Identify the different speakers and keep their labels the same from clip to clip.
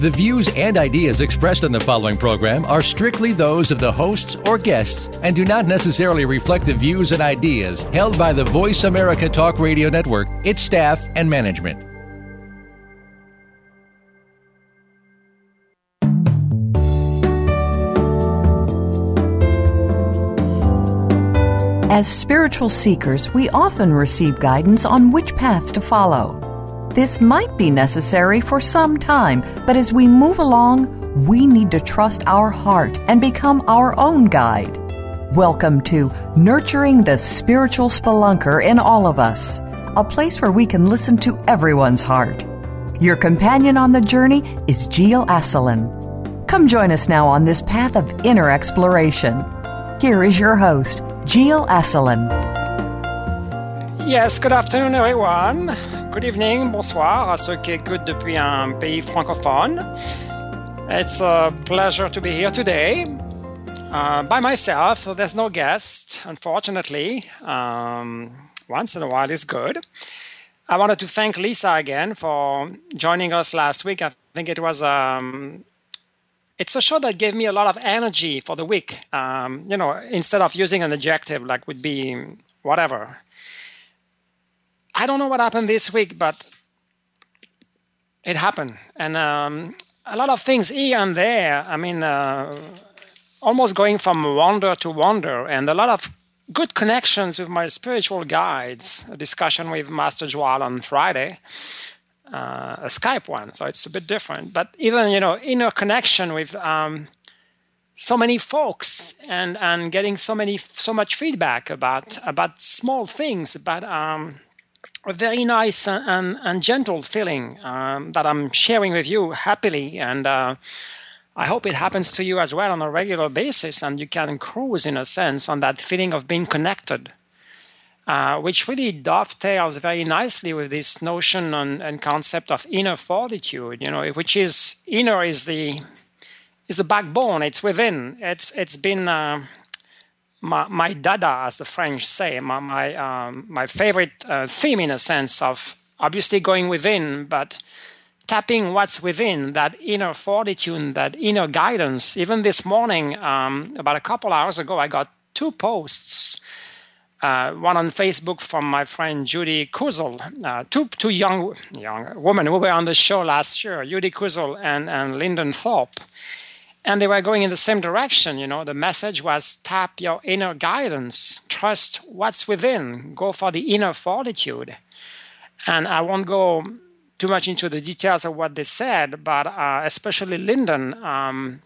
Speaker 1: The views and ideas expressed on the following program are strictly those of the hosts or guests and do not necessarily reflect the views and ideas held by the Voice America Talk Radio Network, its staff, and management.
Speaker 2: As spiritual seekers, we often receive guidance on which path to follow. This might be necessary for some time, but as we move along, we need to trust our heart and become our own guide. Welcome to Nurturing the Spiritual Spelunker in All of Us, a place where we can listen to everyone's heart. Your companion on the journey is Gilles Asselin. Come join us now on this path of inner exploration. Here is your host, Gilles Asselin.
Speaker 3: Yes, good afternoon everyone. Good evening, bonsoir à ceux qui écoutent depuis un pays francophone. It's a pleasure to be here today uh, by myself, so there's no guest, unfortunately. Um, once in a while is good. I wanted to thank Lisa again for joining us last week. I think it was um, it's a show that gave me a lot of energy for the week. Um, you know, instead of using an adjective like would be whatever. I don't know what happened this week, but it happened, and um, a lot of things here and there. I mean, uh, almost going from wonder to wonder, and a lot of good connections with my spiritual guides. A discussion with Master Joel on Friday uh, a Skype one, so it's a bit different. But even you know, inner connection with um, so many folks and and getting so many so much feedback about about small things, about um, a very nice and, and, and gentle feeling um, that I'm sharing with you happily and. Uh, I hope it happens to you as well on a regular basis, and you can cruise in a sense on that feeling of being connected uh, which really dovetails very nicely with this notion on, and concept of inner fortitude. You know, which is inner is the is the backbone. It's within. It's it's been uh, my, my dada, as the French say, my my, um, my favorite uh, theme in a sense of obviously going within, but tapping what's within that inner fortitude, that inner guidance. Even this morning, um, about a couple hours ago, I got two posts uh, one on Facebook from my friend Judy Kuzel, uh, two, two young, young women who were on the show last year, Judy Kuzel and, and Lyndon Thorpe. And they were going in the same direction. You know, the message was tap your inner guidance, trust what's within, go for the inner fortitude. And I won't go too much into the details of what they said, but uh, especially Lyndon. Um,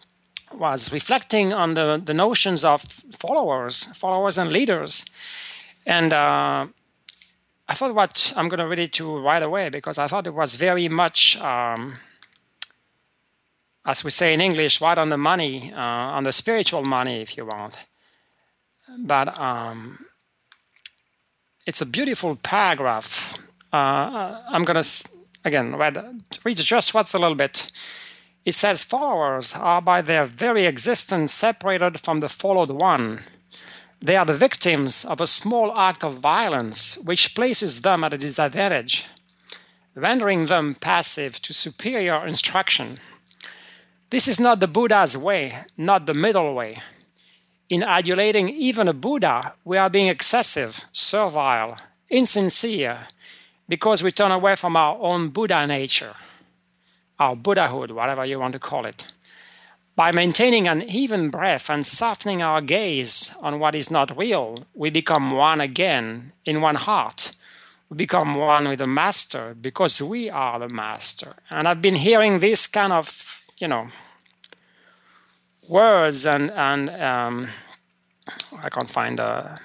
Speaker 3: was reflecting on the, the notions of followers, followers and leaders, and uh, I thought what I'm going to read it to right away because I thought it was very much, um, as we say in English, right on the money, uh, on the spiritual money, if you want. But um, it's a beautiful paragraph. Uh, I'm going to, again, read, read just what's a little bit. It says, Followers are by their very existence separated from the followed one they are the victims of a small act of violence which places them at a disadvantage, rendering them passive to superior instruction. This is not the Buddha's way, not the middle way. In adulating even a Buddha, we are being excessive, servile, insincere, because we turn away from our own Buddha nature, our Buddhahood, whatever you want to call it. By maintaining an even breath and softening our gaze on what is not real, we become one again in one heart. We become one with the Master because we are the Master. And I've been hearing this kind of, you know, words and and um, I can't find uh,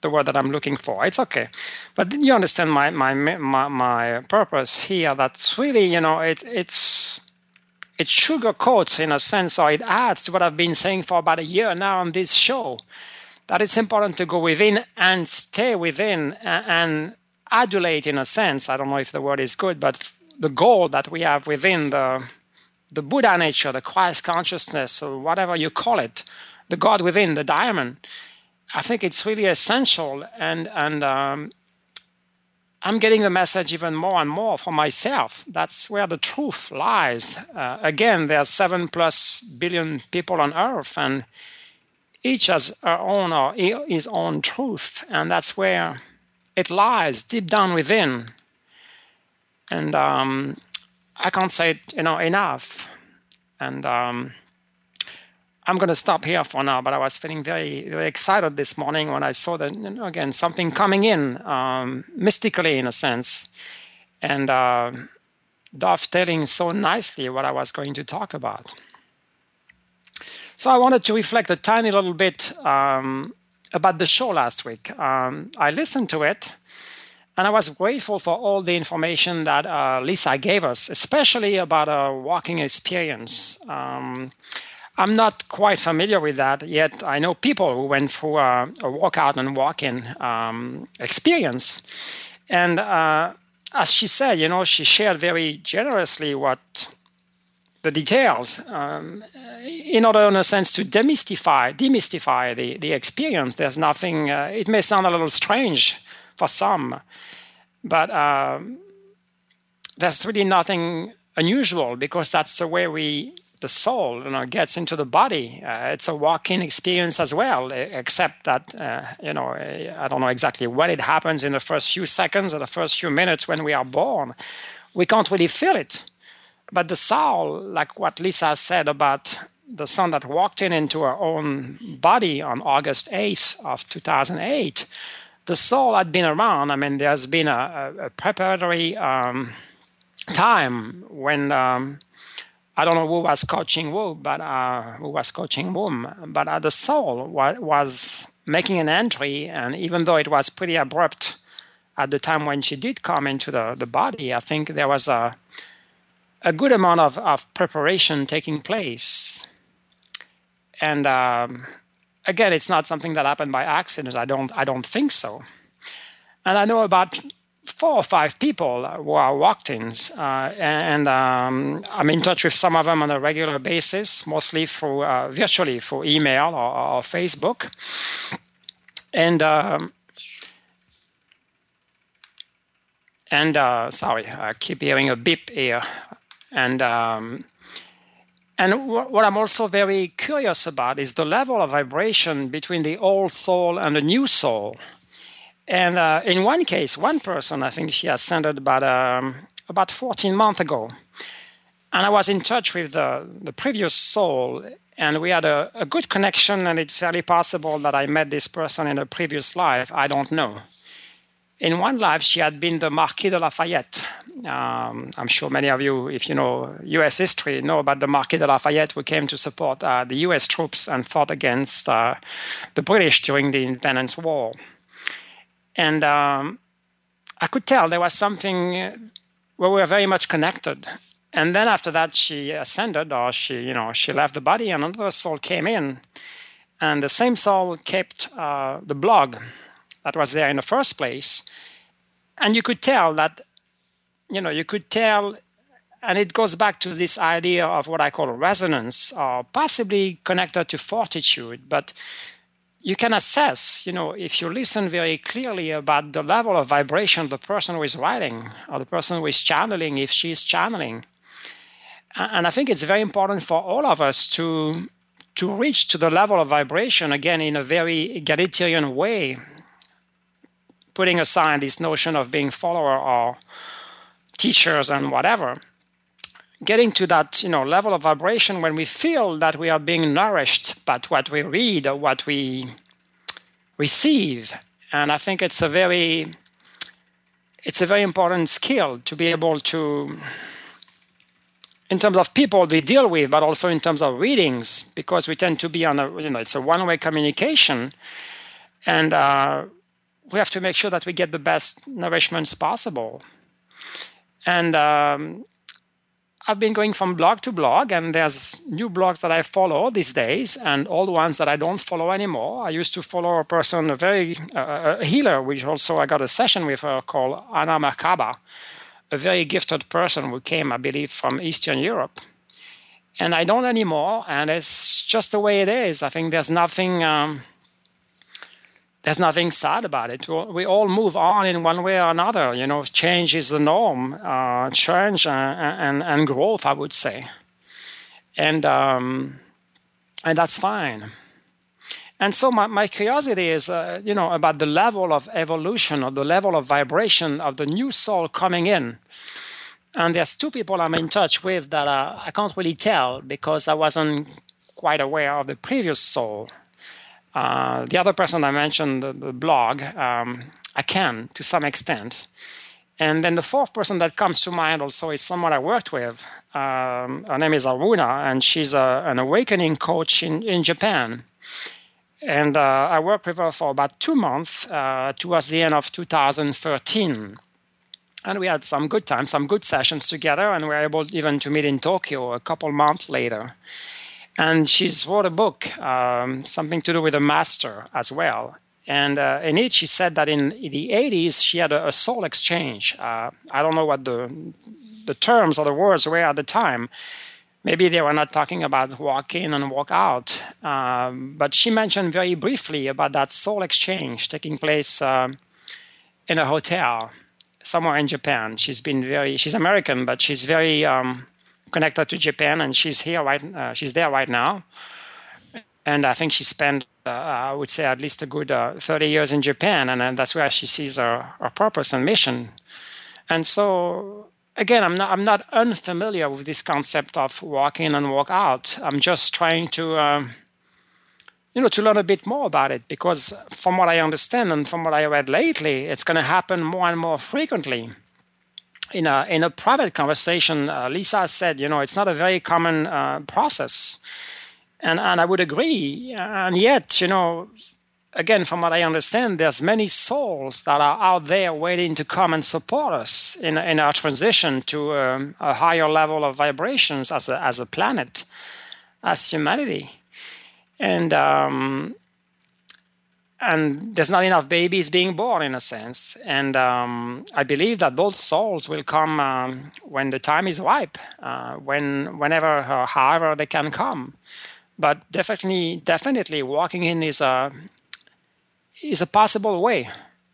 Speaker 3: the word that I'm looking for. It's okay, but you understand my my my, my purpose here. That's really, you know, it it's it sugarcoats in a sense, or it adds to what I've been saying for about a year now on this show, that it's important to go within and stay within and adulate in a sense. I don't know if the word is good, but the goal that we have within the the Buddha nature, the Christ consciousness, or whatever you call it, the God within, the diamond. I think it's really essential, and and um, I'm getting the message even more and more for myself. That's where the truth lies. Uh, again, are seven plus billion people on Earth, and each has her own or his own truth, and that's where it lies deep down within. And um, I can't say it, you know, enough. And um, I'm going to stop here for now, but I was feeling very, very excited this morning when I saw that, you know, again, something coming in um, mystically, in a sense, and uh, dovetailing so nicely what I was going to talk about. So I wanted to reflect a tiny little bit um, about the show last week. Um, I listened to it, and I was grateful for all the information that uh, Lisa gave us, especially about a walk-in experience. Um, I'm not quite familiar with that yet. I know people who went through a, a walkout and walk-in um, experience, and uh, as she said, you know, she shared very generously what the details um, in order, in a sense, to demystify demystify the the experience. There's nothing. Uh, it may sound a little strange for some, but um, there's really nothing unusual because that's the way we the soul you know gets into the body. Uh, it's a walk-in experience as well except that uh, you know i don't know exactly when it happens in the first few seconds or the first few minutes when we are born. We can't really feel it. But the soul like what lisa said about the son that walked in into her own body on august 8th of 2008 the soul had been around i mean there's been a, a preparatory um, time when um, I don't know who was coaching who, but uh, who was coaching whom, but uh, the soul wa- was making an entry, and even though it was pretty abrupt at the time when she did come into the, the body, I think there was a a good amount of, of preparation taking place. And um, again, it's not something that happened by accident. I don't I don't think so. And I know about four or five people who are walk-ins, uh, and um, I'm in touch with some of them on a regular basis, mostly through uh, virtually through email or, or Facebook, and. Um, and uh, sorry, I keep hearing a beep here, and um, and what I'm also very curious about is the level of vibration between the old soul and the new soul. And uh, in one case, one person, I think she ascended about um, about 14 months ago, and I was in touch with the, the previous soul, and we had a, a good connection. And it's fairly possible that I met this person in a previous life. I don't know. In one life, she had been the Marquis de Lafayette. Um, I'm sure many of you, if you know U.S. history, know about the Marquis de Lafayette, who came to support uh, the U.S. troops and fought against uh, the British during the Independence War and um, I could tell there was something where we were very much connected. And then after that, she ascended, or she, you know, she left the body, and another soul came in, and the same soul kept uh, the blog that was there in the first place, and you could tell that, you know, you could tell, and it goes back to this idea of what I call resonance, or possibly connected to fortitude, but you can assess, you know, if you listen very clearly about the level of vibration the person who is writing or the person who is channeling, if she is channeling. And I think it's very important for all of us to to reach to the level of vibration again in a very egalitarian way, putting aside this notion of being follower or teachers and whatever getting to that you know level of vibration when we feel that we are being nourished by what we read or what we receive. And i think it's a very it's a very important skill to be able to in terms of people we deal with but also in terms of readings because we tend to be on a you know it's a one-way communication. And uh, we have to make sure that we get the best nourishments possible and um, I've been going from blog to blog, and there's new blogs that I follow these days, and old ones that I don't follow anymore. I used to follow a person, a very uh, a healer, which also I got a session with her called Anna Merkaba, a very gifted person who came, I believe, from Eastern Europe. And I don't anymore, and it's just the way it is. I think there's nothing. Um, there's nothing sad about it. We all move on in one way or another. You know, change is the norm. Uh, change and, and, and growth, I would say, and um, and that's fine. And so my, my curiosity is, uh, you know, about the level of evolution or the level of vibration of the new soul coming in. And there's two people I'm in touch with that uh, I can't really tell because I wasn't quite aware of the previous soul. Uh, the other person I mentioned, the, the blog, um, I can to some extent. And then the fourth person that comes to mind also is someone I worked with. Um, her name is Aruna, and she's a, an awakening coach in, in Japan. And uh, I worked with her for about two months uh, towards the end of 2013. And we had some good times, some good sessions together, and we were able even to meet in Tokyo a couple months later and she's wrote a book, um, something to do with a master as well. And uh, in it, she said that in the 80s, she had a, a soul exchange. Uh, I don't know what the, the terms or the words were at the time. Maybe they were not talking about walk in and walk out. Um, but she mentioned very briefly about that soul exchange taking place uh, in a hotel somewhere in Japan. She's been very, she's American, but she's very, um, connected to Japan, and she's here right. Uh, she's there right now, and I think she spent, uh, I would say, at least a good uh, 30 years in Japan, and, and that's where she sees her, her purpose and mission. And so, again, I'm not I'm not unfamiliar with this concept of walk in and walk out. I'm just trying to. Um, you know, to learn a bit more about it, because from what I understand and from what I read lately, it's going to happen more and more frequently in a in a private conversation, uh, Lisa said, you know, it's not a very common uh, process, and and I would agree. And yet, you know, again, from what I understand, there's many souls that are out there waiting to come and support us in in our transition to um, a higher level of vibrations as a as a planet, as humanity, and. Um, and there's not enough babies being born in a sense. And um, i believe that those souls will come um, when the time is ripe uh, when whenever or however they can come. But definitely definitely walking in is a is a possible way.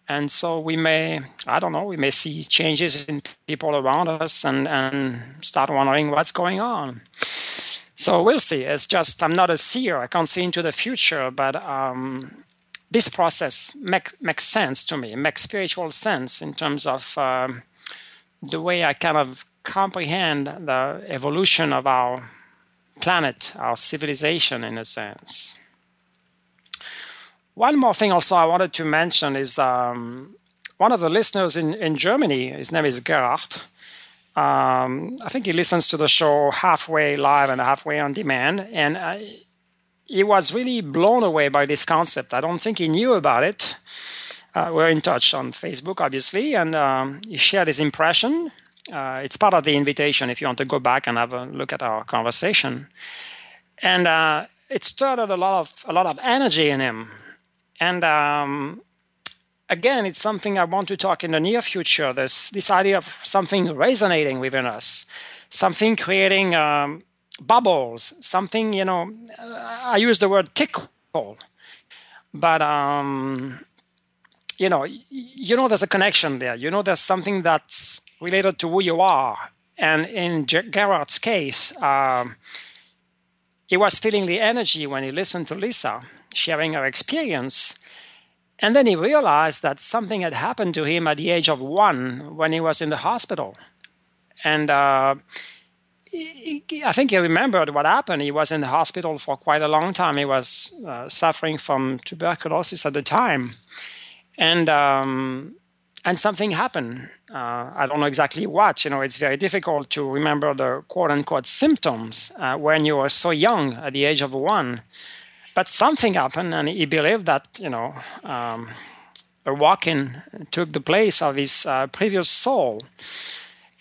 Speaker 3: And so we may i don't know we may see changes in people around us and and start wondering what's going on. So we'll see. It's just i'm not a seer. I can't see into the future but um, this process make, makes sense to me, makes spiritual sense in terms of um, the way I kind of comprehend the evolution of our planet, our civilization, in a sense. One more thing, also, I wanted to mention is um, one of the listeners in, in Germany, his name is Gerhard. Um, I think he listens to the show halfway live and halfway on demand. And I, he was really blown away by this concept. I don't think he knew about it. Uh, we're in touch on Facebook, obviously, and um, he shared his impression. Uh, it's part of the invitation if you want to go back and have a look at our conversation. And uh, it started a lot of a lot of energy in him. And um, again, it's something I want to talk in the near future. This this idea of something resonating within us, something creating. Um, bubbles, something, you know, I use the word tickle, but, um, you know, you know, there's a connection there. You know, there's something that's related to who you are. And in Gerhard's case, um, he was feeling the energy when he listened to Lisa sharing her experience. And then he realized that something had happened to him at the age of one when he was in the hospital. And uh, I think he remembered what happened. He was in the hospital for quite a long time. He was uh, suffering from tuberculosis at the time, and um, and something happened. Uh, I don't know exactly what. You know, it's very difficult to remember the quote unquote symptoms uh, when you are so young at the age of one. But something happened, and he believed that you know um, a walk-in took the place of his uh, previous soul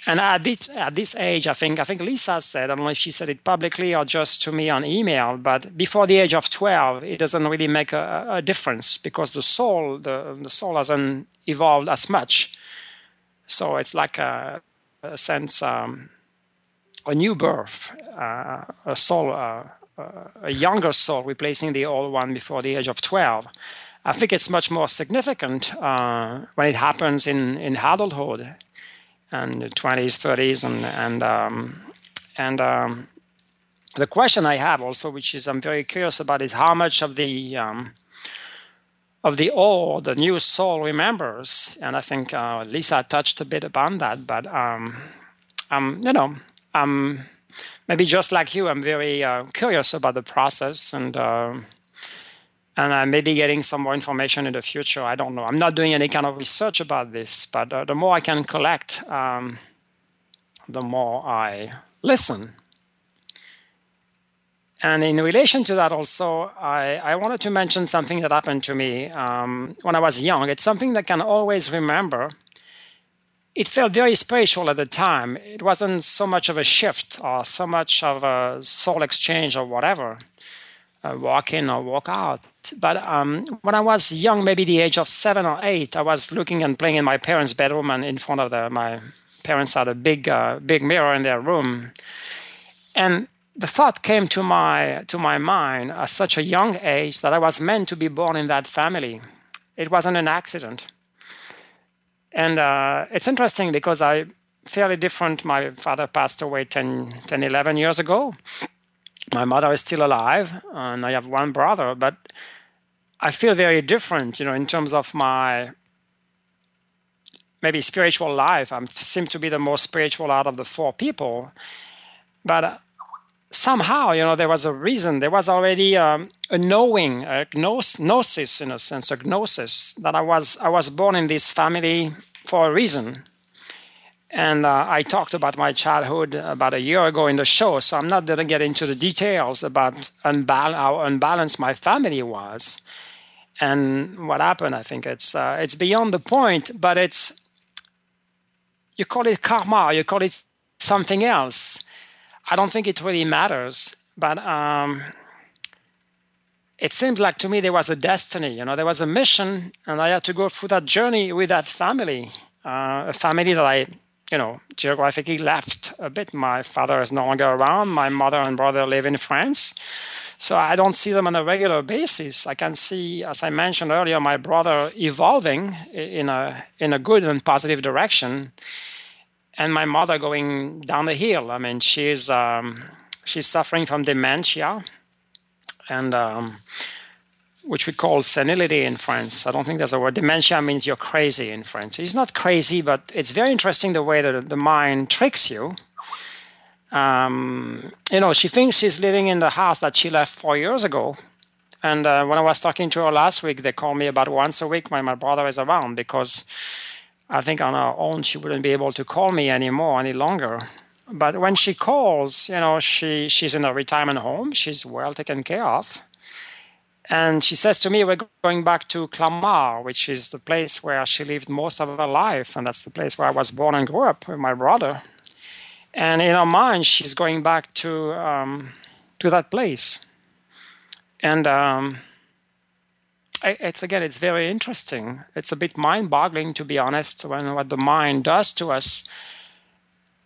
Speaker 3: and at this, at this age, I think I think Lisa said, I don't know if she said it publicly or just to me on email, but before the age of 12, it doesn't really make a, a difference because the soul the, the soul hasn't evolved as much. So it's like a, a sense um, a new birth, uh, a soul, uh, a younger soul replacing the old one before the age of 12. I think it's much more significant uh, when it happens in, in adulthood and 20s, 30s, and and um, and um, the question I have also, which is I'm very curious about, is how much of the um, of the old, the new soul remembers, and I think uh, Lisa touched a bit upon that. But um, um, you know, um, maybe just like you, I'm very uh, curious about the process and. Uh, and I may be getting some more information in the future. I don't know. I'm not doing any kind of research about this, but uh, the more I can collect, um, the more I listen. And in relation to that, also, I, I wanted to mention something that happened to me um, when I was young. It's something that I can always remember. It felt very spiritual at the time. It wasn't so much of a shift or so much of a soul exchange or whatever, uh, walk in or walk out but um, when I was young, maybe the age of seven or eight, I was looking and playing in my parents' bedroom, and in front of the, my parents had a big, uh, big mirror in their room, and the thought came to my to my mind at such a young age that I was meant to be born in that family. It wasn't an accident, and uh, it's interesting because I fairly different. My father passed away 10, 10 11 years ago my mother is still alive and i have one brother but i feel very different you know in terms of my maybe spiritual life. I seem to be the most spiritual out of the four people. But somehow you know there was a reason. There was already um, a knowing a gnosis in a sense a gnosis that i was i was born in this family for a reason and uh, I talked about my childhood about a year ago in the show, so I'm not going to get into the details about unbal- how unbalanced my family was and what happened. I think it's uh, it's beyond the point, but it's you call it karma, you call it something else. I don't think it really matters, but um, it seems like to me there was a destiny. You know, there was a mission, and I had to go through that journey with that family, uh, a family that I you know, geographically left a bit. My father is no longer around. My mother and brother live in France. So I don't see them on a regular basis. I can see, as I mentioned earlier, my brother evolving in a in a good and positive direction, and my mother going down the hill. I mean, she's um, she's suffering from dementia, and um, which we call senility in France. I don't think there's a word. Dementia means you're crazy in French. He's not crazy, but it's very interesting the way that the mind tricks you. Um, you know, she thinks she's living in the house that she left four years ago. And uh, when I was talking to her last week, they call me about once a week when my brother is around because I think on her own she wouldn't be able to call me anymore any longer. But when she calls, you know, she she's in a retirement home. She's well taken care of and she says to me, We're going back to Clamart, which is the place where she lived most of her life. And that's the place where I was born and grew up with my brother. And in her mind, she's going back to, um, to that place. And um, it's again, it's very interesting. It's a bit mind boggling, to be honest, when what the mind does to us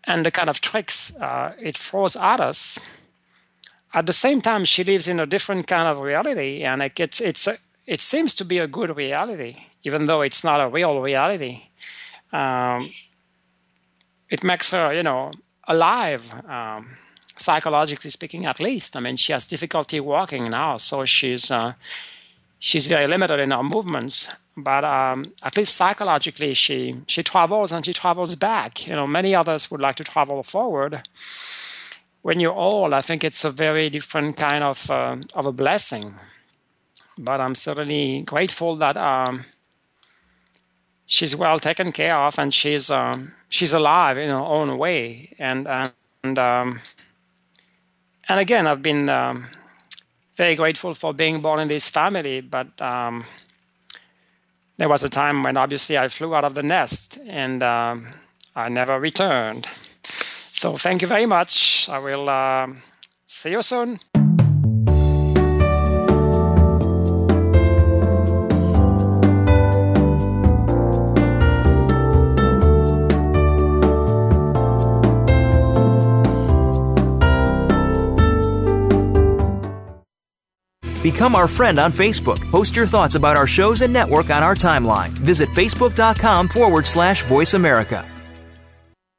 Speaker 3: and the kind of tricks uh, it throws at us at the same time, she lives in a different kind of reality, and it gets, it's a, it seems to be a good reality, even though it's not a real reality. Um, it makes her, you know, alive, um, psychologically speaking, at least. I mean, she has difficulty walking now, so she's uh, she's very limited in her movements. But um, at least psychologically, she she travels and she travels back. You know, many others would like to travel forward when you're old, I think it's a very different kind of uh, of a blessing. But I'm certainly grateful that um, she's well taken care of and she's um, she's alive in her own way. And and um, and again, I've been um, very grateful for being born in this family. But um, there was a time when obviously I flew out of the nest and um, I never returned. So thank you very much. I will uh, see you soon.
Speaker 4: Become our friend on Facebook. Post your thoughts about our shows and network on our timeline. Visit facebook.com forward slash voice America.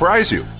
Speaker 5: surprise you.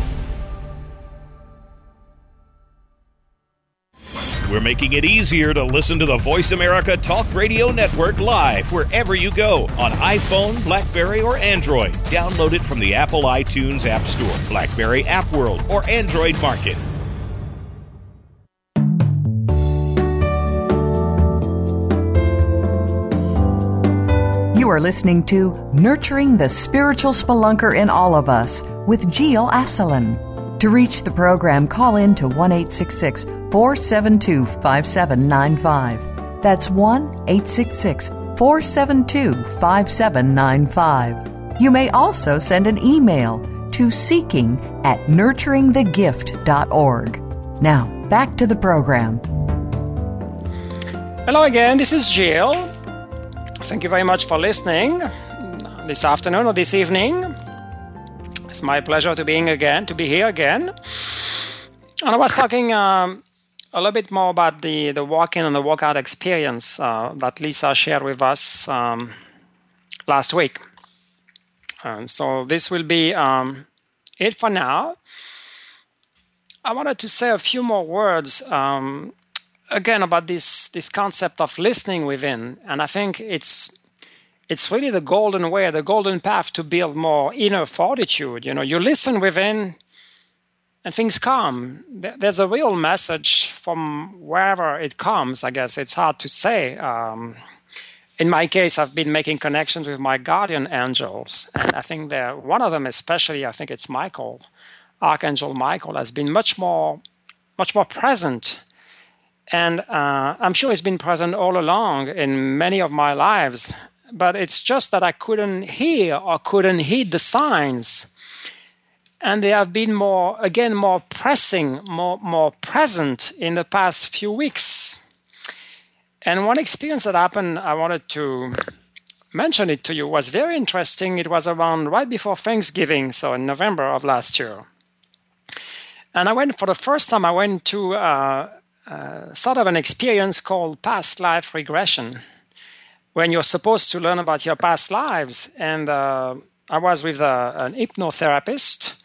Speaker 6: We're making it easier to listen to the Voice America Talk Radio Network live wherever you go on iPhone, Blackberry, or Android. Download it from the Apple iTunes App Store, Blackberry App World, or Android Market.
Speaker 2: You are listening to Nurturing the Spiritual Spelunker in All of Us with Gilles Asselin. To reach the program, call in to 1 472 5795. That's 1 866 472 5795. You may also send an email to seeking at nurturingthegift.org. Now, back to the program.
Speaker 3: Hello again, this is Gilles. Thank you very much for listening this afternoon or this evening. It's my pleasure to being again to be here again. And I was talking um, a little bit more about the the walk-in and the walk-out experience uh, that Lisa shared with us um, last week. And so this will be um, it for now. I wanted to say a few more words um, again about this this concept of listening within, and I think it's it's really the golden way, the golden path to build more inner fortitude. You know, you listen within and things come. There's a real message from wherever it comes, I guess. It's hard to say. Um, in my case, I've been making connections with my guardian angels. And I think that one of them, especially, I think it's Michael, Archangel Michael, has been much more, much more present. And uh, I'm sure he's been present all along in many of my lives but it's just that I couldn't hear or couldn't heed the signs. And they have been more, again, more pressing, more, more present in the past few weeks. And one experience that happened, I wanted to mention it to you, was very interesting. It was around right before Thanksgiving, so in November of last year. And I went for the first time, I went to uh, uh, sort of an experience called past life regression when you're supposed to learn about your past lives. And uh, I was with a, uh, an hypnotherapist.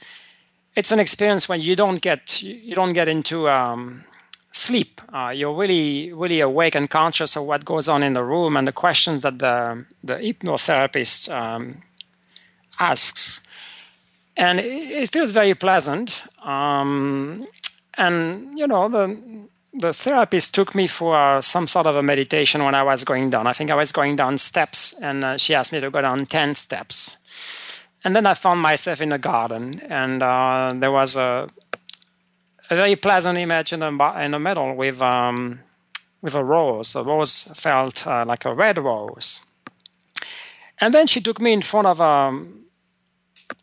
Speaker 3: It's an experience when you don't get you don't get into um, sleep. Uh, you're really really awake and conscious of what goes on in the room and the questions that the the hypnotherapist um, asks. And it, it, feels very pleasant. Um, and you know the the therapist took me for uh, some sort of a meditation when I was going down. I think I was going down steps, and uh, she asked me to go down 10 steps. And then I found myself in a garden, and uh, there was a, a, very pleasant image in the, in the middle with, um, with a rose. The rose felt uh, like a red rose. And then she took me in front of um,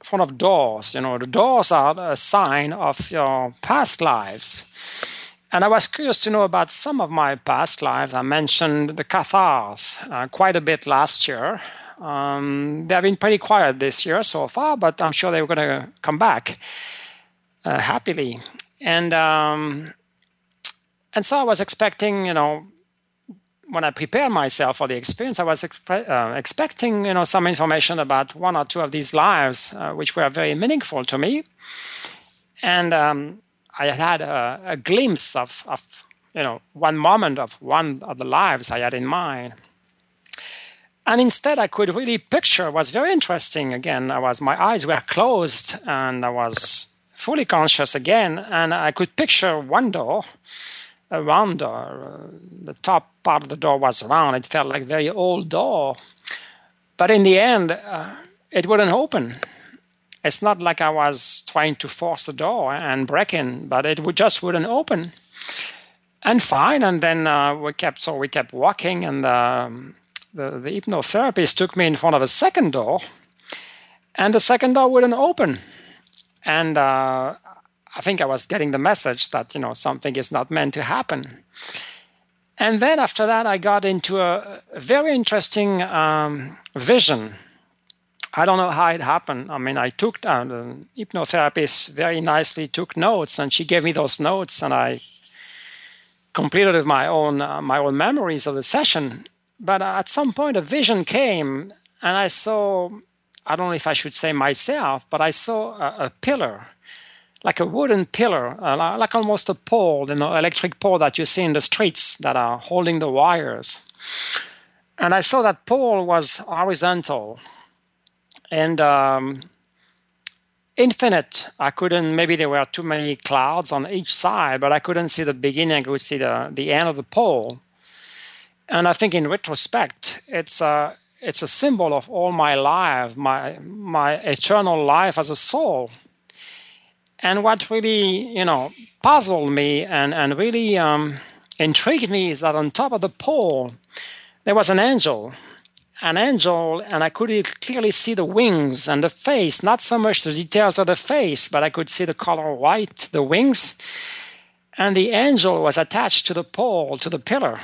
Speaker 3: front of doors. You know, the doors are a sign of your past lives. And I was curious to know about some of my past lives. I mentioned the Cathars uh, quite a bit last year. Um, they have been pretty quiet this year so far, but I'm sure they're going to come back uh, happily. And um, and so I was expecting, you know, when I prepared myself for the experience, I was uh, expecting, you know, some information about one or two of these lives, uh, which were very meaningful to me. And um, I had a, a glimpse of, of, you know, one moment of one of the lives I had in mind. And instead, I could really picture. Was very interesting. Again, I was my eyes were closed, and I was fully conscious again, and I could picture one door a round door. Uh, the top part of the door was round. It felt like a very old door. But in the end, uh, it wouldn't open. It's not like I was trying to force the door and break in, but it would just wouldn't open. And fine. And then uh, we kept so we kept walking, and um, the the hypnotherapist took me in front of a second door, and the second door wouldn't open. And uh, I think I was getting the message that you know something is not meant to happen. And then after that, I got into a, very interesting um, vision. I don't know how it happened. I mean, I took uh, the hypnotherapist very nicely took notes, and she gave me those notes, and I completed with my own uh, my own memories of the session. But at some point, a vision came, and I saw. I don't know if I should say myself, but I saw a, a pillar like a wooden pillar, uh, like almost a pole, you know, electric pole that you see in the streets that are holding the wires. And I saw that pole was horizontal and um, infinite. I couldn't, maybe there were too many clouds on each side, but I couldn't see the beginning, I could see the, the end of the pole. And I think in retrospect, it's a, it's a symbol of all my life, my, my eternal life as a soul and what really, you know, puzzled me and, and really um, intrigued me is that on top of the pole, there was an angel. An angel, and I could clearly see the wings and the face, not so much the details of the face, but I could see the color white, the wings. And the angel was attached to the pole, to the pillar,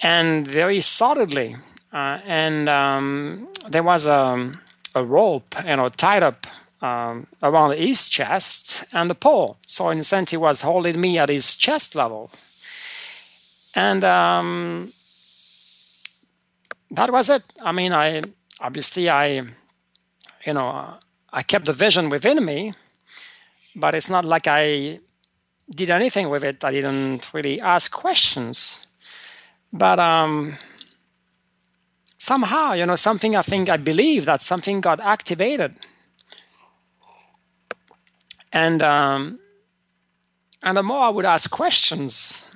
Speaker 3: and very solidly. Uh, and um, there was a, a rope, you know, tied up um, around his chest and the pole. So in a sense, he was holding me at his chest level, and um, that was it. I mean, I obviously I, you know, I kept the vision within me, but it's not like I did anything with it. I didn't really ask questions, but um, somehow, you know, something I think I believe that something got activated and um, and the more I would ask questions,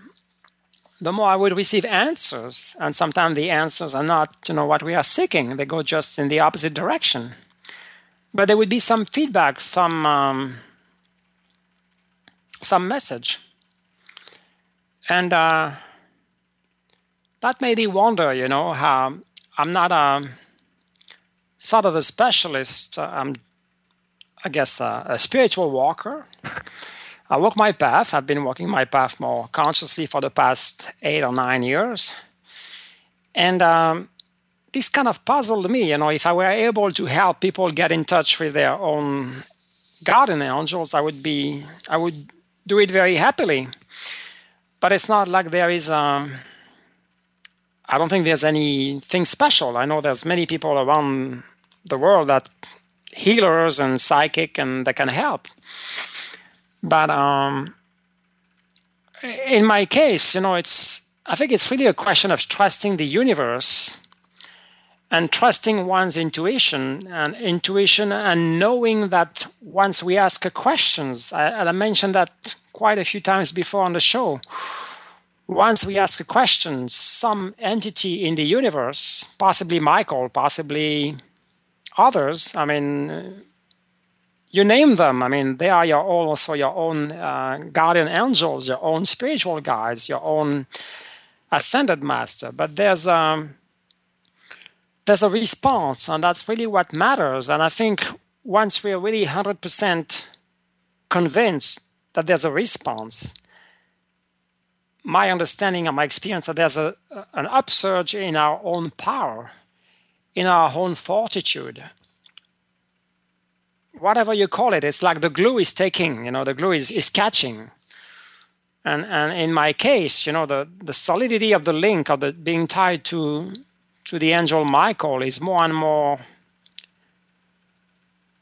Speaker 3: the more I would receive answers. And sometimes the answers are not, you know, what we are seeking. They go just in the opposite direction. But there would be some feedback, some um, some message, and uh, that made me wonder, you know, how I'm not a sort of a specialist. I'm I guess, uh, a spiritual walker. I walk my path. I've been walking my path more consciously for the past eight or nine years. And um, this kind of puzzled me. You know, if I were able to help people get in touch with their own guardian angels, I would be, I would do it very happily. But it's not like there is. Um, I don't think there's anything special. I know there's many people around the world that healers and psychic and that can help. But um, in my case, you know, it's I think it's really a question of trusting the universe and trusting one's intuition and intuition and knowing that once we ask questions, I, I mentioned that quite a few times before on the show. Once we ask a question, some entity in the universe, possibly Michael, possibly others, I mean, you name them. I mean, they are your own, also your own uh, guardian angels, your own spiritual guides, your own ascended master. But there's a um, there's a response, and that's really what matters. And I think once we're really hundred percent convinced that there's a response, my understanding and my experience that there's a an upsurge in our own power in our own fortitude. Whatever you call it, it's like the glue is taking, you know, the glue is, is catching. And, and in my case, you know, the, the solidity of the link of the being tied to to the angel Michael is more and more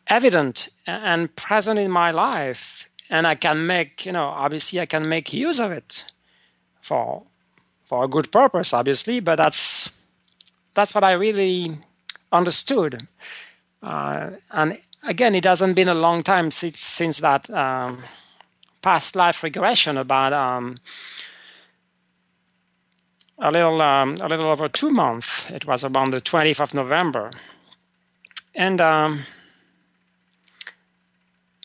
Speaker 3: evident and present in my life and i can make you know obviously i can make use of it for for a good purpose obviously but that's that's what i really understood uh, and again it hasn't been a long time since since that um, past life regression about um, a little um, a little over two months. It was around the 20th of November, and um,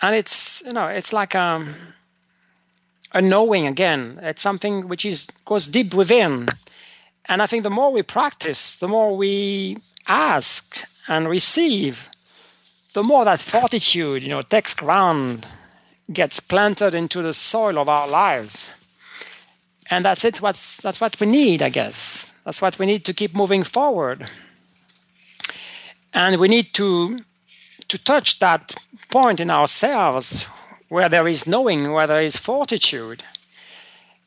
Speaker 3: and it's you know it's like um, a knowing again. It's something which is goes deep within, and I think the more we practice, the more we ask and receive, the more that fortitude you know takes ground, gets planted into the soil of our lives. And that's it. What's that's what we need i guess. That's what we need to keep moving forward. And we need to to touch that point in ourselves where there is knowing where there is fortitude.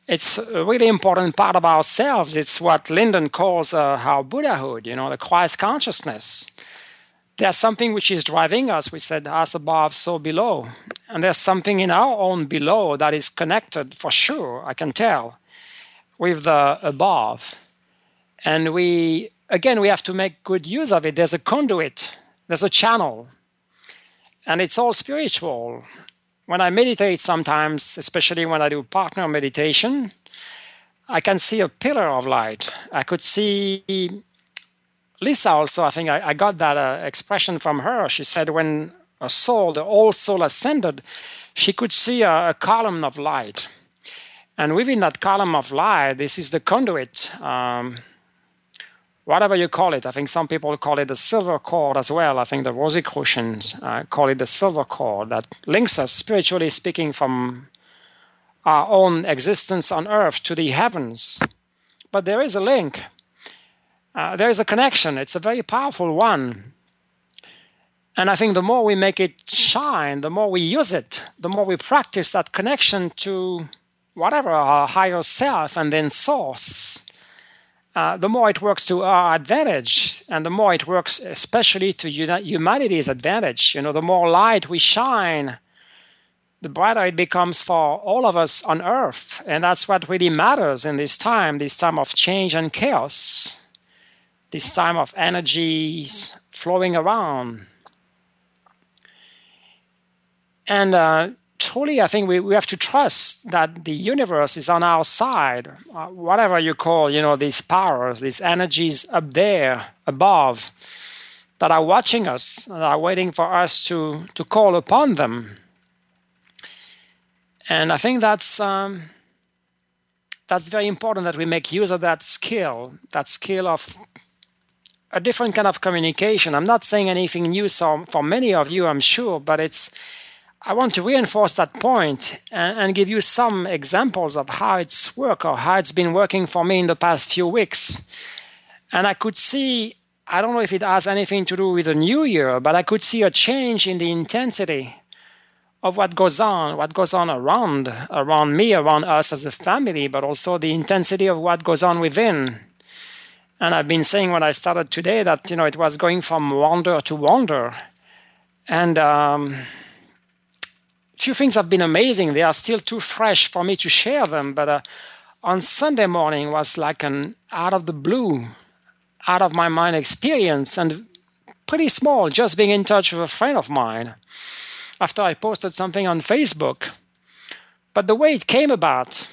Speaker 3: It's a really important part of ourselves. It's what Linden calls uh, our buddhahood you know the christ consciousness there's something which is driving us we said as above so below and there's something in our own below that is connected for sure i can tell with the above. And we, again, we have to make good use of it. There's a conduit, there's a channel, and it's all spiritual. When I meditate sometimes, especially when I do partner meditation, I can see a pillar of light. I could see Lisa also, I think I, I got that uh, expression from her. She said when a soul, the old soul ascended, she could see a, a column of light. And within that column of light, this is the conduit, um, whatever you call it. I think some people call it the silver cord as well. I think the Rosicrucians uh, call it the silver cord that links us, spiritually speaking, from our own existence on earth to the heavens. But there is a link, uh, there is a connection. It's a very powerful one. And I think the more we make it shine, the more we use it, the more we practice that connection to whatever our higher self and then source, uh, the more it works to our advantage, and the more it works especially to humanity's advantage. You know, the more light we shine, the brighter it becomes for all of us on Earth, and that's what really matters in this time, this time of change and chaos, this time of energies flowing around. And uh, truly, I think we, we have to trust that the universe is on our side. Uh, whatever you call, you know, these powers, these energies up there, above, that are watching us, that are waiting for us to, to call upon them. And I think that's um, that's very important that we make use of that skill, that skill of a different kind of communication. I'm not saying anything new so for many of you, I'm sure, but it's I want to reinforce that point and, and, give you some examples of how it's worked or how it's been working for me in the past few weeks. And I could see, I don't know if it has anything to do with the new year, but I could see a change in the intensity of what goes on, what goes on around, around me, around us as a family, but also the intensity of what goes on within. And I've been saying when I started today that, you know, it was going from wonder to wonder. And, um, few things have been amazing. They are still too fresh for me to share them, but uh, on Sunday morning was like an out of the blue, out of my mind experience and pretty small, just being in touch with a friend of mine after I posted something on Facebook. But the way it came about,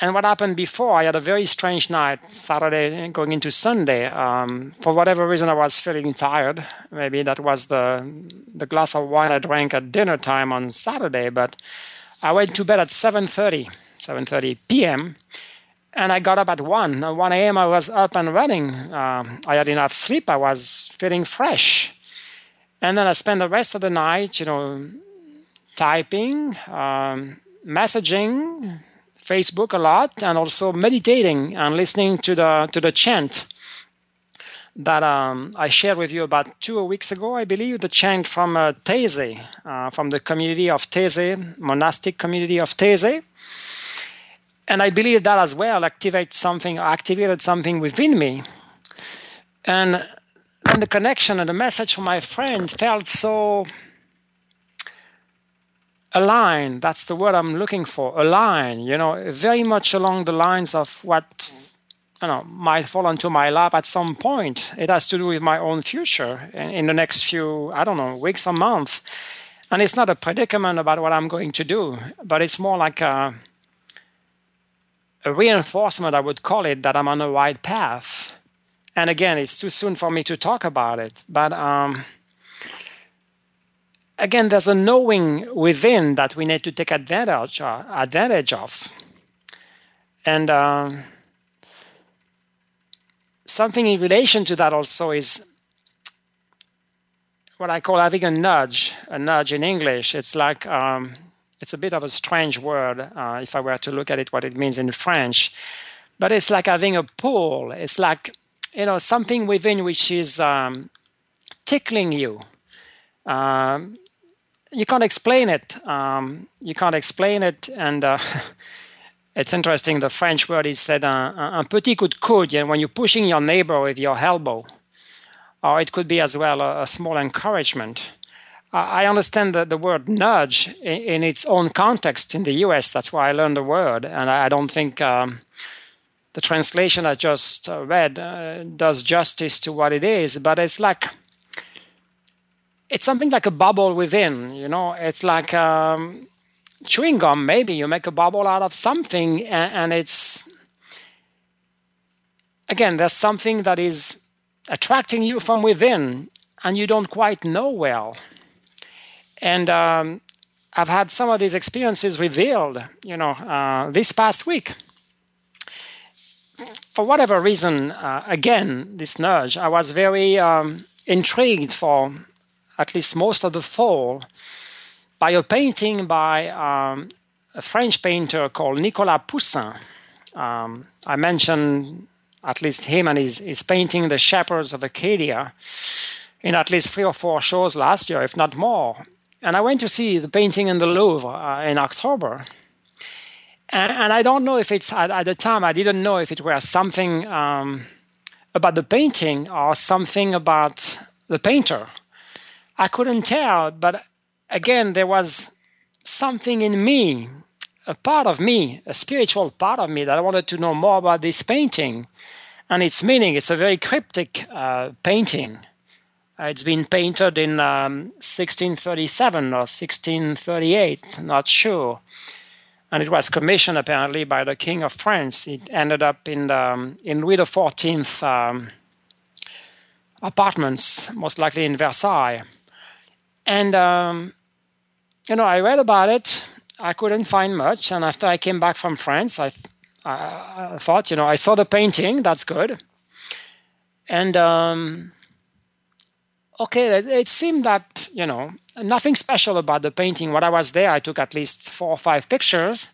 Speaker 3: and what happened before, I had a very strange night, Saturday going into Sunday. Um, for whatever reason, I was feeling tired. Maybe that was the the glass of wine I drank at dinner time on Saturday. But I went to bed at 7:30, 7:30 p.m. And I got up at 1. At 1 a.m., I was up and running. Uh, I had enough sleep. I was feeling fresh. And then I spent the rest of the night, you know, typing, um, messaging, Facebook a lot and also meditating and listening to the to the chant. that um, I shared with you about two weeks ago, I believe, the chant from uh, Taizé, uh, from the community of Taizé, monastic community of Taizé. And I believe that as well activates something, activated something within me. And then the connection and the message from my friend felt so aligned. That's the word I'm looking for. Align, you know, very much along the lines of what you know might fall into my lap at some point. It has to do with my own future in the next few, I don't know, weeks or months. And it's not a predicament about what I'm going to do, but it's more like a, a reinforcement, I would call it, that I'm on the right path. And again, it's too soon for me to talk about it, but um, again, there's a knowing within that we need to take advantage uh, advantage of, and. Uh, something in relation to that also is what I call having a nudge, a nudge in English. It's like, um, it's a bit of a strange word uh, if I were to look at it, what it means in French. But it's like having a pull. It's like, you know, something within which is um, tickling you. Um, you can't explain it. Um, you can't explain it. And uh, it's interesting. The French word is said uh, un petit coup de coude, when you're pushing your neighbor with your elbow, or it could be as well a, a small encouragement. I understand the, the word nudge in, in, its own context in the US. That's why I learned the word, and I, don't think um, the translation I just uh, read uh, does justice to what it is. But it's like it's something like a bubble within. You know, it's like. Um, chewing gum, maybe you make a bubble out of something, and, and it's again, there's something that is attracting you from within, and you don't quite know well. And um, I've had some of these experiences revealed, you know, uh, this past week. For whatever reason, uh, again, this nudge, I was very um, intrigued for at least most of the fall by a painting by um, a French painter called Nicolas Poussin. Um, I mentioned at least him and his, his painting The Shepherds of Arcadia in at least three or four shows last year, if not more. And I went to see the painting in the Louvre uh, in October. And, and, I don't know if it's, at, at, the time, I didn't know if it was something um, about the painting or something about the painter. I couldn't tell, but again, there was something in me, a part of me, a spiritual part of me that I wanted to know more about this painting and its meaning. It's a very cryptic uh, painting. Uh, it's been painted in um, 1637 or 1638, not sure. And it was commissioned apparently by the King of France. It ended up in, um, in Louis XIV um, apartments, most likely in Versailles. And um, you know, I read about it. I couldn't find much, and after I came back from France, I, th- I, thought, you know, I saw the painting. That's good. And um, okay, it, it seemed that you know nothing special about the painting. When I was there, I took at least four or five pictures.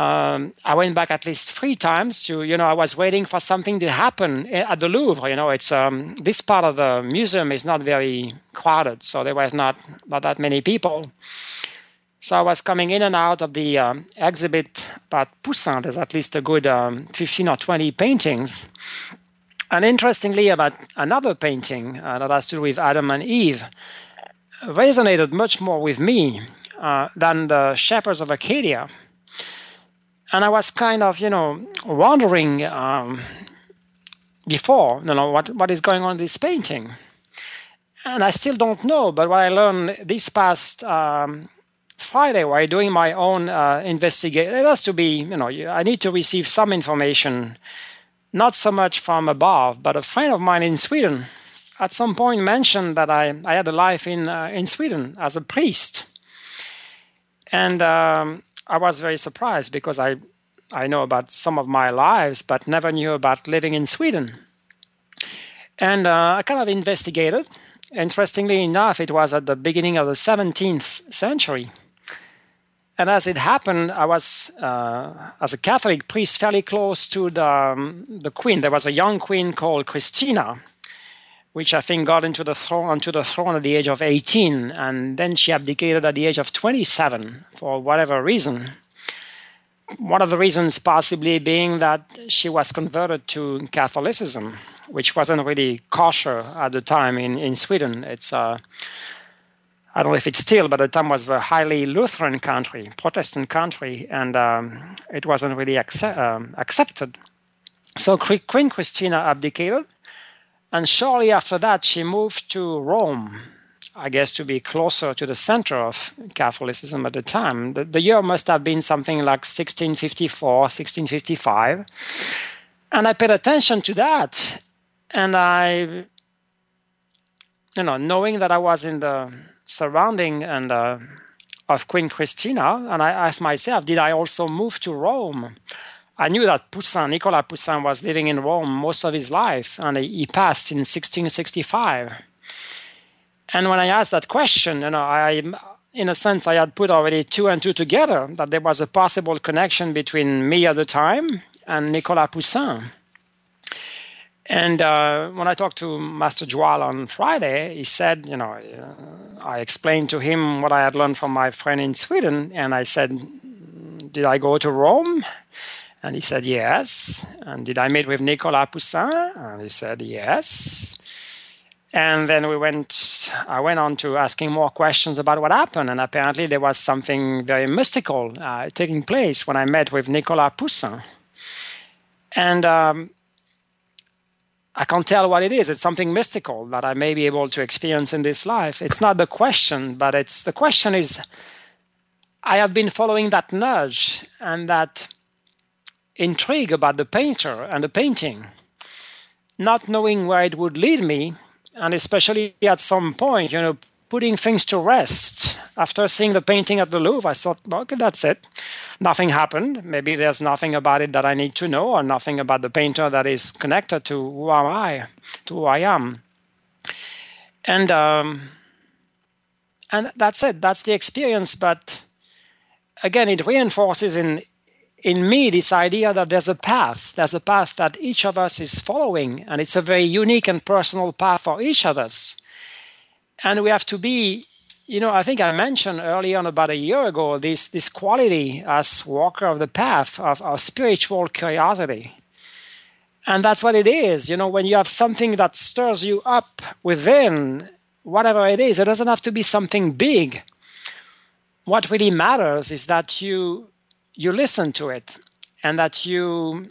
Speaker 3: Um, I went back at least three times to, you know, I was waiting for something to happen at the Louvre. You know, it's um, this part of the museum is not very crowded, so there were not not that many people. So I was coming in and out of the um, exhibit but Poussin. There's at least a good um, 15 or 20 paintings. And interestingly, about another painting uh, that has to do with Adam and Eve resonated much more with me uh, than the Shepherds of Arcadia and I was kind of, you know, wondering um, before, you know, what, what is going on in this painting. And I still don't know, but what I learned this past um, Friday, while doing my own uh, investigation, it has to be, you know, I need to receive some information, not so much from above, but a friend of mine in Sweden at some point mentioned that I, I had a life in, uh, in Sweden as a priest. And um, I was very surprised because I I know about some of my lives, but never knew about living in Sweden. And uh, I kind of investigated. Interestingly enough, it was at the beginning of the 17th century. And as it happened, I was, uh, as a Catholic priest, fairly close to the, um, the queen. There was a young queen called Christina, which I think got into the throne onto the throne at the age of 18, and then she abdicated at the age of 27 for whatever reason. One of the reasons possibly being that she was converted to Catholicism, which wasn't really kosher at the time in, in Sweden. It's uh, I don't know if it's still, but at the time was a highly Lutheran country, Protestant country, and um, it wasn't really accept, um, accepted. So Queen Christina abdicated, and shortly after that, she moved to Rome, I guess to be closer to the center of Catholicism at the time. The, the year must have been something like 1654, 1655. And I paid attention to that, and I, you know, knowing that I was in the surrounding and uh, of Queen Christina, and I asked myself, did I also move to Rome? I knew that Poussin, Nicolas Poussin, was living in Rome most of his life, and he passed in 1665. And when I asked that question, you know, I, in a sense, I had put already two and two together that there was a possible connection between me at the time and Nicolas Poussin. And uh, when I talked to Master Djwhal on Friday, he said, you know, uh, I explained to him what I had learned from my friend in Sweden, and I said, did I go to Rome? And he said, yes. And did I meet with Nicolas Poussin? And he said, yes. And then we went, I went on to asking more questions about what happened. And apparently there was something very mystical uh, taking place when I met with Nicolas Poussin. And um, I can't tell what it is. It's something mystical that I may be able to experience in this life. It's not the question, but it's the question is I have been following that nudge and that intrigue about the painter and the painting, not knowing where it would lead me, and especially at some point, you know, putting things to rest. After seeing the painting at the Louvre, I thought, okay, that's it. Nothing happened. Maybe there's nothing about it that I need to know, or nothing about the painter that is connected to who am I, to who I am. And um, and that's it. That's the experience. But again, it reinforces in in me this idea that there's a path. There's a path that each of us is following, and it's a very unique and personal path for each of us and we have to be you know i think i mentioned early on about a year ago this this quality as walker of the path of, of spiritual curiosity and that's what it is you know when you have something that stirs you up within whatever it is it doesn't have to be something big what really matters is that you you listen to it and that you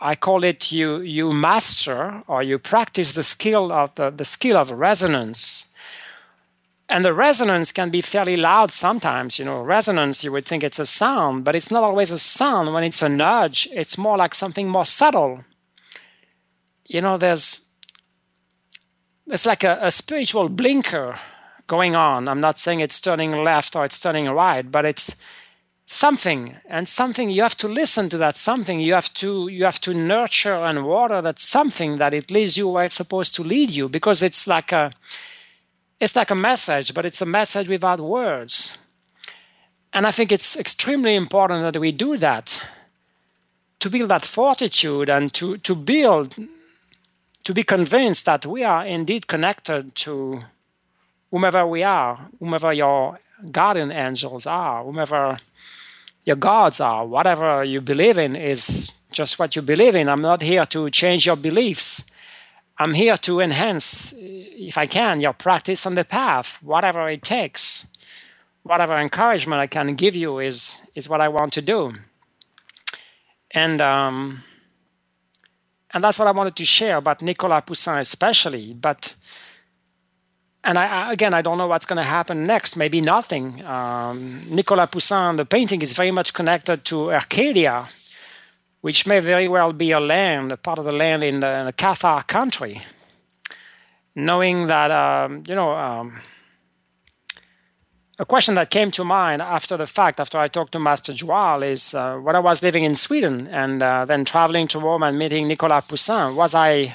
Speaker 3: i call it you you master or you practice the skill of the, the skill of resonance. And the resonance can be fairly loud sometimes you know resonance you would think it's a sound but it's not always a sound. When it's a nudge it's more like something more subtle. You know there's it's like a, a spiritual blinker going on. I'm not saying it's turning left or it's turning right but it's something and something you have to listen to that something you have to you have to nurture and water that something that it leads you where it's supposed to lead you because it's like a it's like a message, but it's a message without words. And I think it's extremely important that we do that to build that fortitude and to, to build, to be convinced that we are indeed connected to whomever we are, whomever your guardian angels are, whomever your gods are, whatever you believe in is just what you believe in. I'm not here to change your beliefs. I'm here to enhance, if I can, your practice on the path, whatever it takes. Whatever encouragement I can give you is, is what I want to do. And, um, and that's what I wanted to share about Nicolas Poussin, especially. But, and I, again, I don't know what's going to happen next. Maybe nothing. Um, Nicolas Poussin, the painting is very much connected to Arcadia, which may very well be a land, a part of the land in the, in the Cathar country. Knowing that, um, you know, um, a question that came to mind after the fact, after I talked to Master Djwhal, is uh, when I was living in Sweden and uh, then traveling to Rome and meeting Nicolas Poussin, was I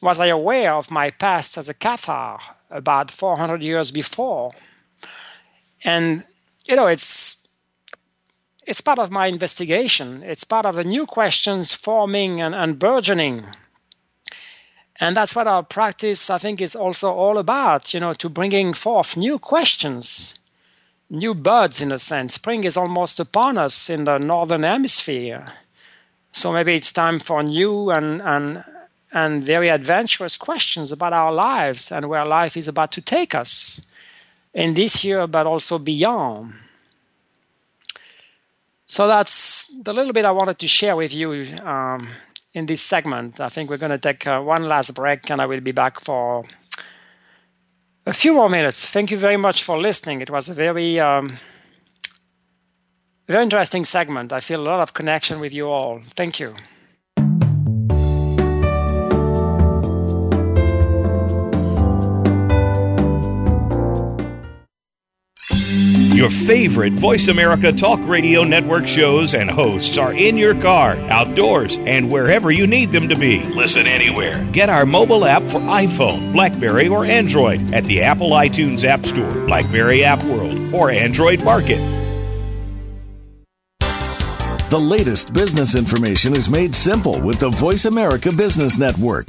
Speaker 3: was I aware of my past as a Cathar about 400 years before? And you know, it's it's part of my investigation. It's part of the new questions forming and, and burgeoning. And that's what our practice, I think, is also all about, you know, to bringing forth new questions, new buds in a sense. Spring is almost upon us in the northern hemisphere. So maybe it's time for new and, and, and very adventurous questions about our lives and where life is about to take us in this year, but also beyond. So that's the little bit I wanted to share with you um, in this segment. I think we're going to take uh, one last break and I will be back for a few more minutes. Thank you very much for listening. It was a very, um, very interesting segment. I feel a lot of connection with you all. Thank you.
Speaker 6: Your favorite Voice America Talk Radio Network shows and hosts are in your car, outdoors, and wherever you need them to be. Listen anywhere. Get our mobile app for iPhone, Blackberry, or Android at the Apple iTunes App Store, Blackberry App World, or Android Market.
Speaker 7: The latest business information is made simple with the Voice America Business Network.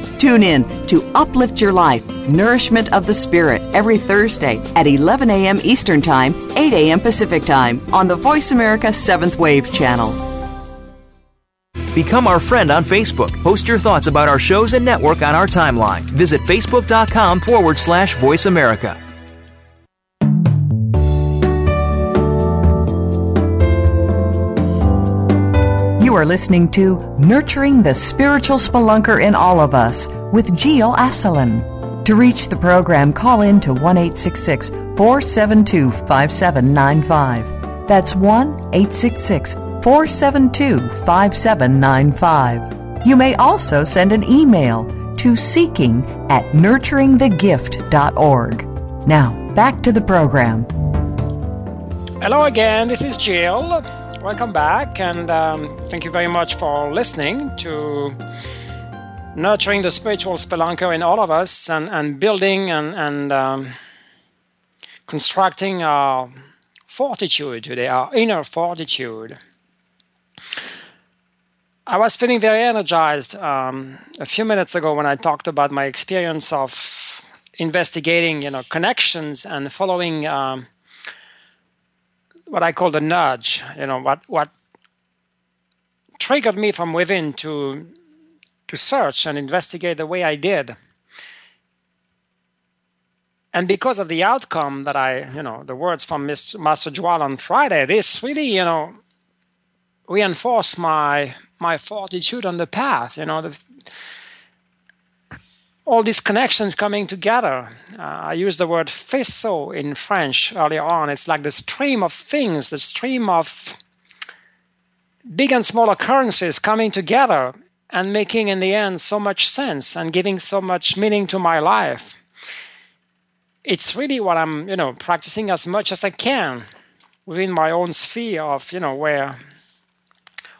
Speaker 8: Tune in to Uplift Your Life, Nourishment of the Spirit, every Thursday at 11 a.m. Eastern Time, 8 a.m. Pacific Time on the Voice America 7th Wave channel.
Speaker 4: Become our friend on Facebook. Post your thoughts about our shows and network on our timeline. Visit facebook.com forward slash voice America.
Speaker 2: You are listening to Nurturing the Spiritual Spelunker in All of Us with Gilles Asselin. To reach the program, call in to 1 472 5795. That's 1 866 472 5795. You may also send an email to seeking at nurturingthegift.org. Now, back to the program.
Speaker 3: Hello again, this is Gilles welcome back, and um, thank you very much for listening to nurturing the spiritual spelunker in all of us and, and building and, and um, constructing our fortitude today, our inner fortitude. I was feeling very energized um, a few minutes ago when I talked about my experience of investigating, you know, connections and following um, what I call the nudge, you know, what what triggered me from within to to search and investigate the way I did. And because of the outcome that I, you know, the words from Mr. Master Djwhal on Friday, this really, you know, reinforced my my fortitude on the path. You know, the, all these connections coming together. Uh, I use the word faisceau in French earlier on. It's like the stream of things, the stream of big and small occurrences coming together and making, in the end, so much sense and giving so much meaning to my life. It's really what I'm, you know, practicing as much as I can within my own sphere of, you know, where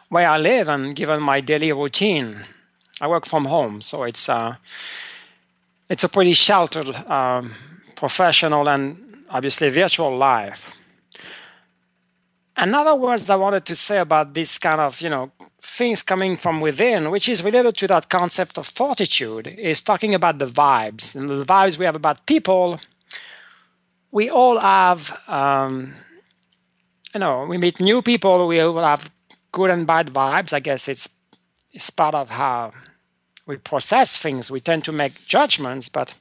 Speaker 3: where I live and given my daily routine. I work from home, so it's uh, it's a pretty sheltered um, professional and obviously virtual life. Another words I wanted to say about this kind of, you know, things coming from within, which is related to that concept of fortitude, is talking about the vibes. And the vibes we have about people, we all have, um, you know, we meet new people, we all have good and bad vibes. I guess it's, it's part of how we process things, we tend to make judgments. But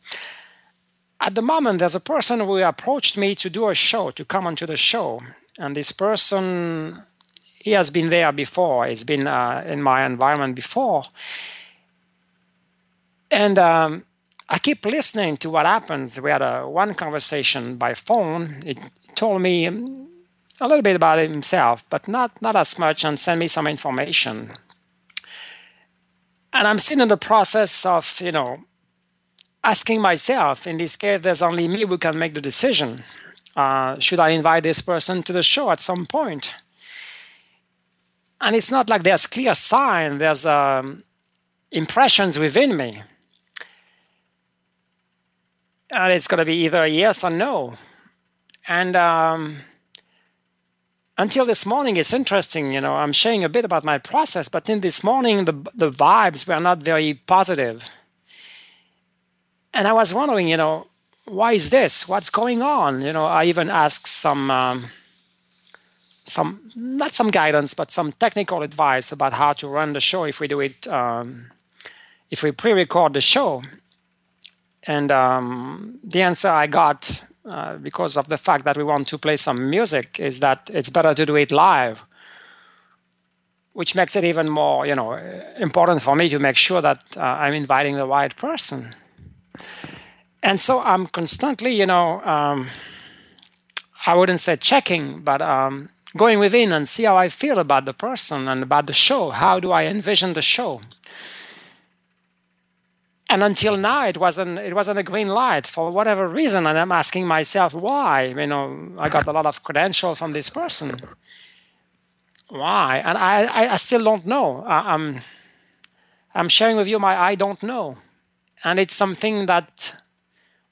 Speaker 3: at the moment, there's a person who approached me to do a show, to come onto the show. and this person he has been there before. He's been uh, in my environment before, and um, I keep listening to what happens. We had a one conversation by phone. It told me a little bit about himself, but not not as much, and sent me some information. And I'm still in the process of, you know, asking myself. In this case, there's only me who can make the decision. Uh, should I invite this person to the show at some point? And it's not like there's clear sign. There's um, impressions within me and it's going to be either yes or no. And um, until this morning, it's interesting. You know, I'm sharing a bit about my process, but in this morning, the the vibes were not very positive. And I was wondering, you know, why is this? What's going on? You know, I even asked some. Um, some not some guidance but some technical advice about how to run the show if we do it um, if we pre-record the show and um, the answer I got, uh, because of the fact that we want to play some music, is that it's better to do it live, which makes it even more, you know, important for me to make sure that uh, I'm inviting the right person. And so I'm constantly, you know, um, I wouldn't say checking, but um, going within and see how I feel about the person and about the show. How do I envision the show? And until now it wasn't it wasn't a green light for whatever reason. And i'm asking myself why? You know i got a lot of credential from this person. Why? And i i, still don't know. I, i'm i'm sharing with you my i don't know. And it's something that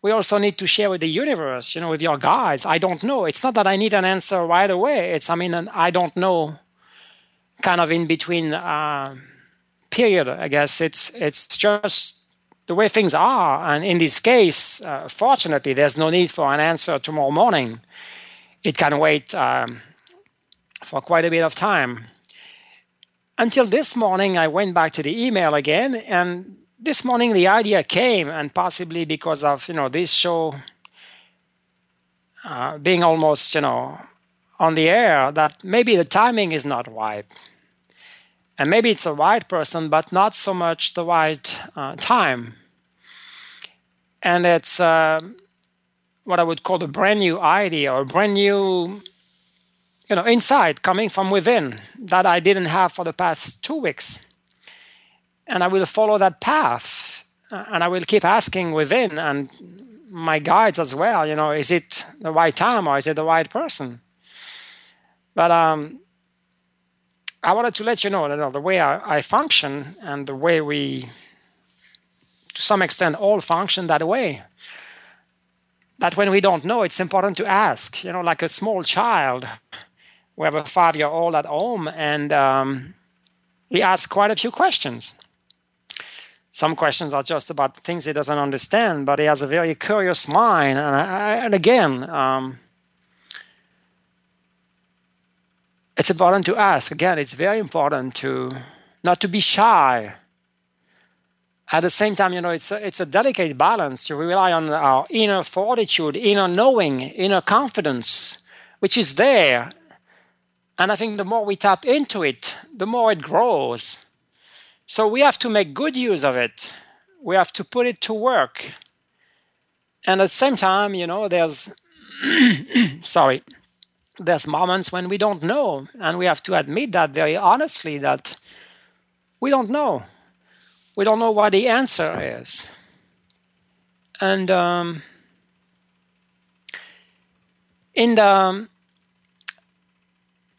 Speaker 3: we also need to share with the universe you know with your guides. I don't know. It's not that i need an answer right away. It's i mean an i don't know kind of in between uh, period i guess. It's it's just the way things are. And in this case, uh, fortunately, there's no need for an answer tomorrow morning. It can wait um, for quite a bit of time. Until this morning, I went back to the email again, and this morning the idea came, and possibly because of you know this show uh, being almost you know on the air, that maybe the timing is not right and maybe it's the right person, but not so much the right uh, time. And it's uh, what I would call a brand new idea or a brand new, you know, insight coming from within that I didn't have for the past two weeks. And I will follow that path, uh, and I will keep asking within and my guides as well. You know, is it the right time or is it the right person? But um, I wanted to let you know that the way I, I, function and the way we, to some extent, all function that way. That when we don't know, it's important to ask. You know, like a small child. We have a five-year-old at home, and um, he asks quite a few questions. Some questions are just about things he doesn't understand, but he has a very curious mind. And, I, and again, um, it's important to ask. Again, it's very important to not to be shy. At the same time, you know, it's a, it's a delicate balance to rely on our inner fortitude, inner knowing, inner confidence, which is there. And I think the more we tap into it, the more it grows. So we have to make good use of it. We have to put it to work. And at the same time, you know, there's, sorry, there's moments when we don't know, and we have to admit that very honestly that we don't know. We don't know what the answer is. And um, in the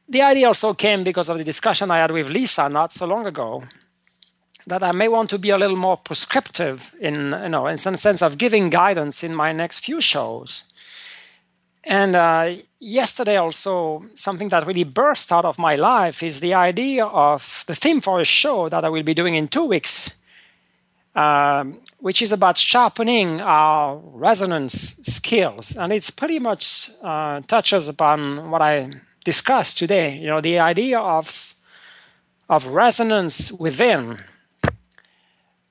Speaker 3: the idea also came because of the discussion I had with Lisa not so long ago that I may want to be a little more prescriptive in you know in some sense of giving guidance in my next few shows. And uh, yesterday, also, something that really burst out of my life is the idea of the theme for a show that I will be doing in two weeks, um, which is about sharpening our resonance skills. And it's pretty much uh, touches upon what I discussed today. You know, the idea of of resonance within,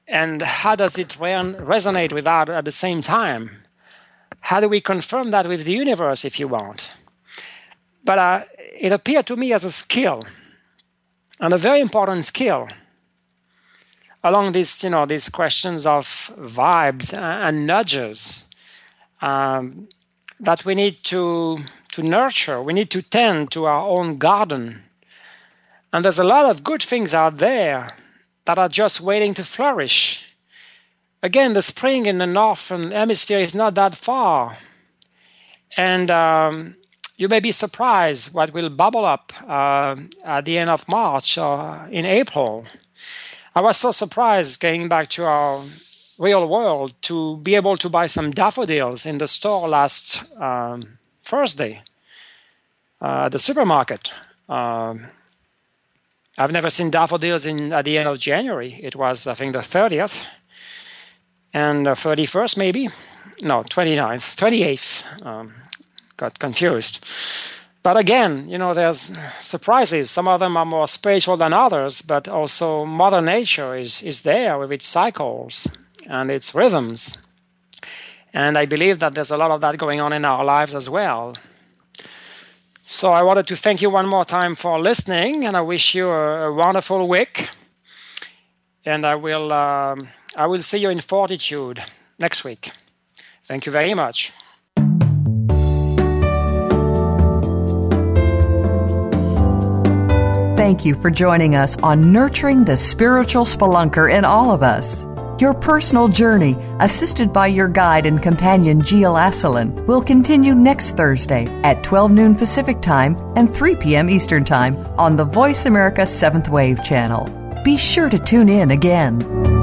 Speaker 3: and how does it resonate with that at the same time? How do we confirm that with the universe, if you want? But uh, it appeared to me as a skill, and a very important skill along these, you know, these questions of vibes and nudges um, that we need to to nurture. We need to tend to our own garden, and there's a lot of good things out there that are just waiting to flourish. Again, the spring in the northern hemisphere is not that far, and um, you may be surprised what will bubble up uh, at the end of March or in April. I was so surprised going back to our real world to be able to buy some daffodils in the store last um, Thursday uh, the supermarket. Um, I've never seen daffodils in at the end of January. It was, I think, the 30th and the 31st, maybe. No, 29th, 28th. Um, got confused. But again, you know, there's surprises. Some of them are more spiritual than others, but also Mother Nature is, is there with its cycles and its rhythms. And I believe that there's a lot of that going on in our lives as well. So I wanted to thank you one more time for listening, and I wish you a, a wonderful week. And I will, um, I will see you in Fortitude next week. Thank you very much.
Speaker 2: Thank you for joining us on Nurturing the Spiritual Spelunker in All of Us. Your personal journey, assisted by your guide and companion Gilles Asselin, will continue next Thursday at 12 noon Pacific Time and 3 p.m. Eastern Time on the Voice America 7th Wave channel. Be sure to tune in again.